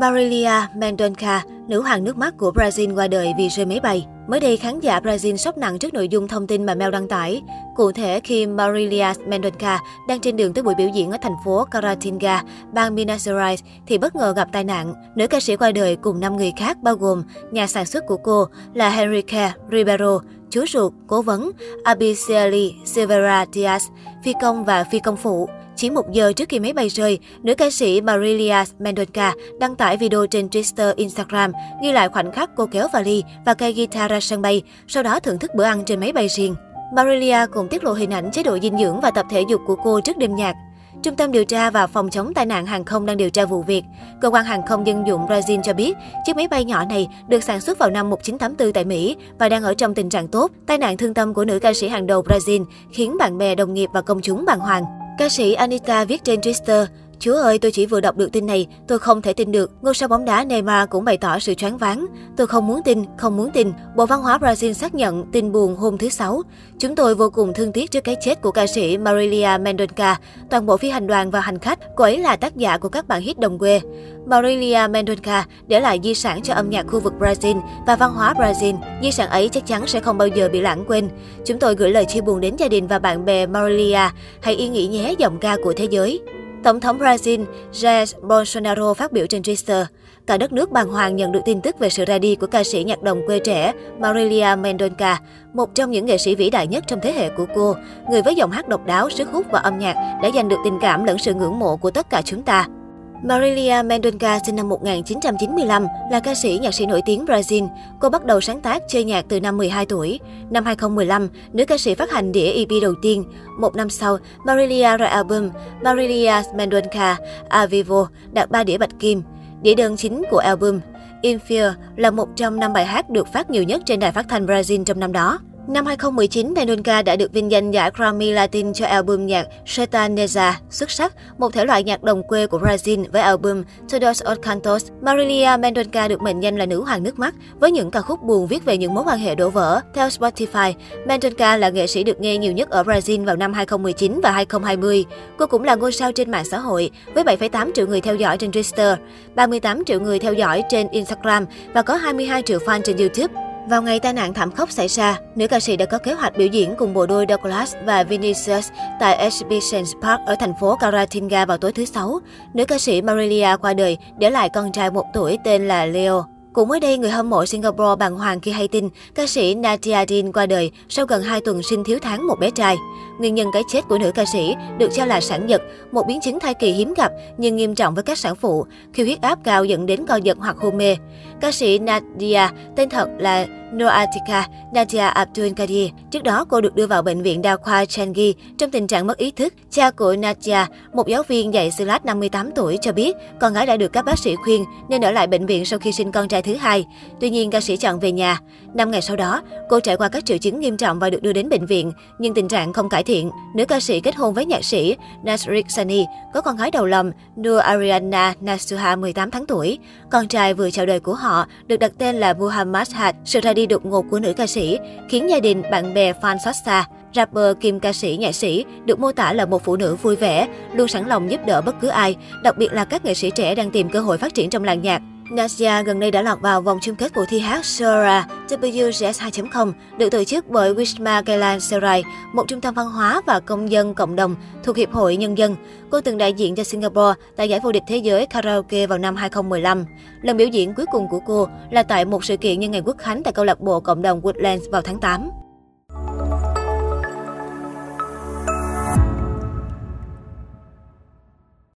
Marilia Mendonca, nữ hoàng nước mắt của Brazil qua đời vì rơi máy bay. Mới đây, khán giả Brazil sốc nặng trước nội dung thông tin mà Mel đăng tải. Cụ thể, khi Marilia Mendonca đang trên đường tới buổi biểu diễn ở thành phố Caratinga, bang Minas Gerais, thì bất ngờ gặp tai nạn. Nữ ca sĩ qua đời cùng 5 người khác bao gồm nhà sản xuất của cô là Henrique Ribeiro, chú ruột, cố vấn, Abicieli Silveira Diaz, phi công và phi công phụ. Chỉ một giờ trước khi máy bay rơi, nữ ca sĩ Marilia Mendonca đăng tải video trên Twitter, Instagram ghi lại khoảnh khắc cô kéo vali và cây guitar ra sân bay, sau đó thưởng thức bữa ăn trên máy bay riêng. Marilia cũng tiết lộ hình ảnh chế độ dinh dưỡng và tập thể dục của cô trước đêm nhạc. Trung tâm điều tra và phòng chống tai nạn hàng không đang điều tra vụ việc. Cơ quan hàng không dân dụng Brazil cho biết, chiếc máy bay nhỏ này được sản xuất vào năm 1984 tại Mỹ và đang ở trong tình trạng tốt. Tai nạn thương tâm của nữ ca sĩ hàng đầu Brazil khiến bạn bè, đồng nghiệp và công chúng bàng hoàng. Ca sĩ Anita viết trên Twitter, Chúa ơi, tôi chỉ vừa đọc được tin này, tôi không thể tin được. Ngôi sao bóng đá Neymar cũng bày tỏ sự choáng váng. Tôi không muốn tin, không muốn tin. Bộ Văn hóa Brazil xác nhận tin buồn hôm thứ Sáu. Chúng tôi vô cùng thương tiếc trước cái chết của ca sĩ Marilia Mendonca. Toàn bộ phi hành đoàn và hành khách, cô ấy là tác giả của các bản hit đồng quê. Marilia Mendonca để lại di sản cho âm nhạc khu vực Brazil và văn hóa Brazil. Di sản ấy chắc chắn sẽ không bao giờ bị lãng quên. Chúng tôi gửi lời chia buồn đến gia đình và bạn bè Marilia. Hãy yên nghỉ nhé giọng ca của thế giới. Tổng thống Brazil Jair Bolsonaro phát biểu trên Twitter, cả đất nước bàng hoàng nhận được tin tức về sự ra đi của ca sĩ nhạc đồng quê trẻ Marilia Mendonça, một trong những nghệ sĩ vĩ đại nhất trong thế hệ của cô, người với giọng hát độc đáo, sức hút và âm nhạc đã giành được tình cảm lẫn sự ngưỡng mộ của tất cả chúng ta. Marilia Mendonça sinh năm 1995 là ca sĩ nhạc sĩ nổi tiếng Brazil. Cô bắt đầu sáng tác chơi nhạc từ năm 12 tuổi. Năm 2015, nữ ca sĩ phát hành đĩa EP đầu tiên. Một năm sau, Marilia ra album Marilia Mendonça A Vivo đạt 3 đĩa bạch kim. Đĩa đơn chính của album Inferior là một trong năm bài hát được phát nhiều nhất trên đài phát thanh Brazil trong năm đó. Năm 2019, Nenunka đã được vinh danh giải Grammy Latin cho album nhạc Sertaneja xuất sắc, một thể loại nhạc đồng quê của Brazil với album Todos os Cantos. Marilia Mendonca được mệnh danh là nữ hoàng nước mắt với những ca khúc buồn viết về những mối quan hệ đổ vỡ. Theo Spotify, Mendonca là nghệ sĩ được nghe nhiều nhất ở Brazil vào năm 2019 và 2020. Cô cũng là ngôi sao trên mạng xã hội với 7,8 triệu người theo dõi trên Twitter, 38 triệu người theo dõi trên Instagram và có 22 triệu fan trên YouTube. Vào ngày tai nạn thảm khốc xảy ra, nữ ca sĩ đã có kế hoạch biểu diễn cùng bộ đôi Douglas và Vinicius tại Exhibition Park ở thành phố Caratinga vào tối thứ Sáu. Nữ ca sĩ Marilia qua đời, để lại con trai một tuổi tên là Leo. Cũng mới đây, người hâm mộ Singapore bàng hoàng khi hay tin ca sĩ Nadia Dean qua đời sau gần 2 tuần sinh thiếu tháng một bé trai. Nguyên nhân cái chết của nữ ca sĩ được cho là sản giật, một biến chứng thai kỳ hiếm gặp nhưng nghiêm trọng với các sản phụ, khi huyết áp cao dẫn đến co giật hoặc hôn mê. Ca sĩ Nadia, tên thật là Noatika Nadia Abdul Kadir. Trước đó, cô được đưa vào bệnh viện đa khoa Changi trong tình trạng mất ý thức. Cha của Nadia, một giáo viên dạy Silat 58 tuổi, cho biết con gái đã được các bác sĩ khuyên nên ở lại bệnh viện sau khi sinh con trai thứ hai. Tuy nhiên, ca sĩ chọn về nhà. Năm ngày sau đó, cô trải qua các triệu chứng nghiêm trọng và được đưa đến bệnh viện, nhưng tình trạng không cải thiện. Nữ ca sĩ kết hôn với nhạc sĩ Nasrik Sani, có con gái đầu lòng Nur Ariana Nasuha 18 tháng tuổi. Con trai vừa chào đời của họ được đặt tên là Muhammad Had. Sự ra đi đột ngột của nữ ca sĩ khiến gia đình, bạn bè, fan xót xa. Rapper kim ca sĩ, nhạc sĩ được mô tả là một phụ nữ vui vẻ, luôn sẵn lòng giúp đỡ bất cứ ai, đặc biệt là các nghệ sĩ trẻ đang tìm cơ hội phát triển trong làng nhạc. Nasia gần đây đã lọt vào vòng chung kết cuộc thi hát Sora WGS 2.0 được tổ chức bởi Wisma Kailan Serai, một trung tâm văn hóa và công dân cộng đồng thuộc Hiệp hội Nhân dân. Cô từng đại diện cho Singapore tại giải vô địch thế giới karaoke vào năm 2015. Lần biểu diễn cuối cùng của cô là tại một sự kiện nhân ngày quốc khánh tại câu lạc bộ cộng đồng Woodlands vào tháng 8.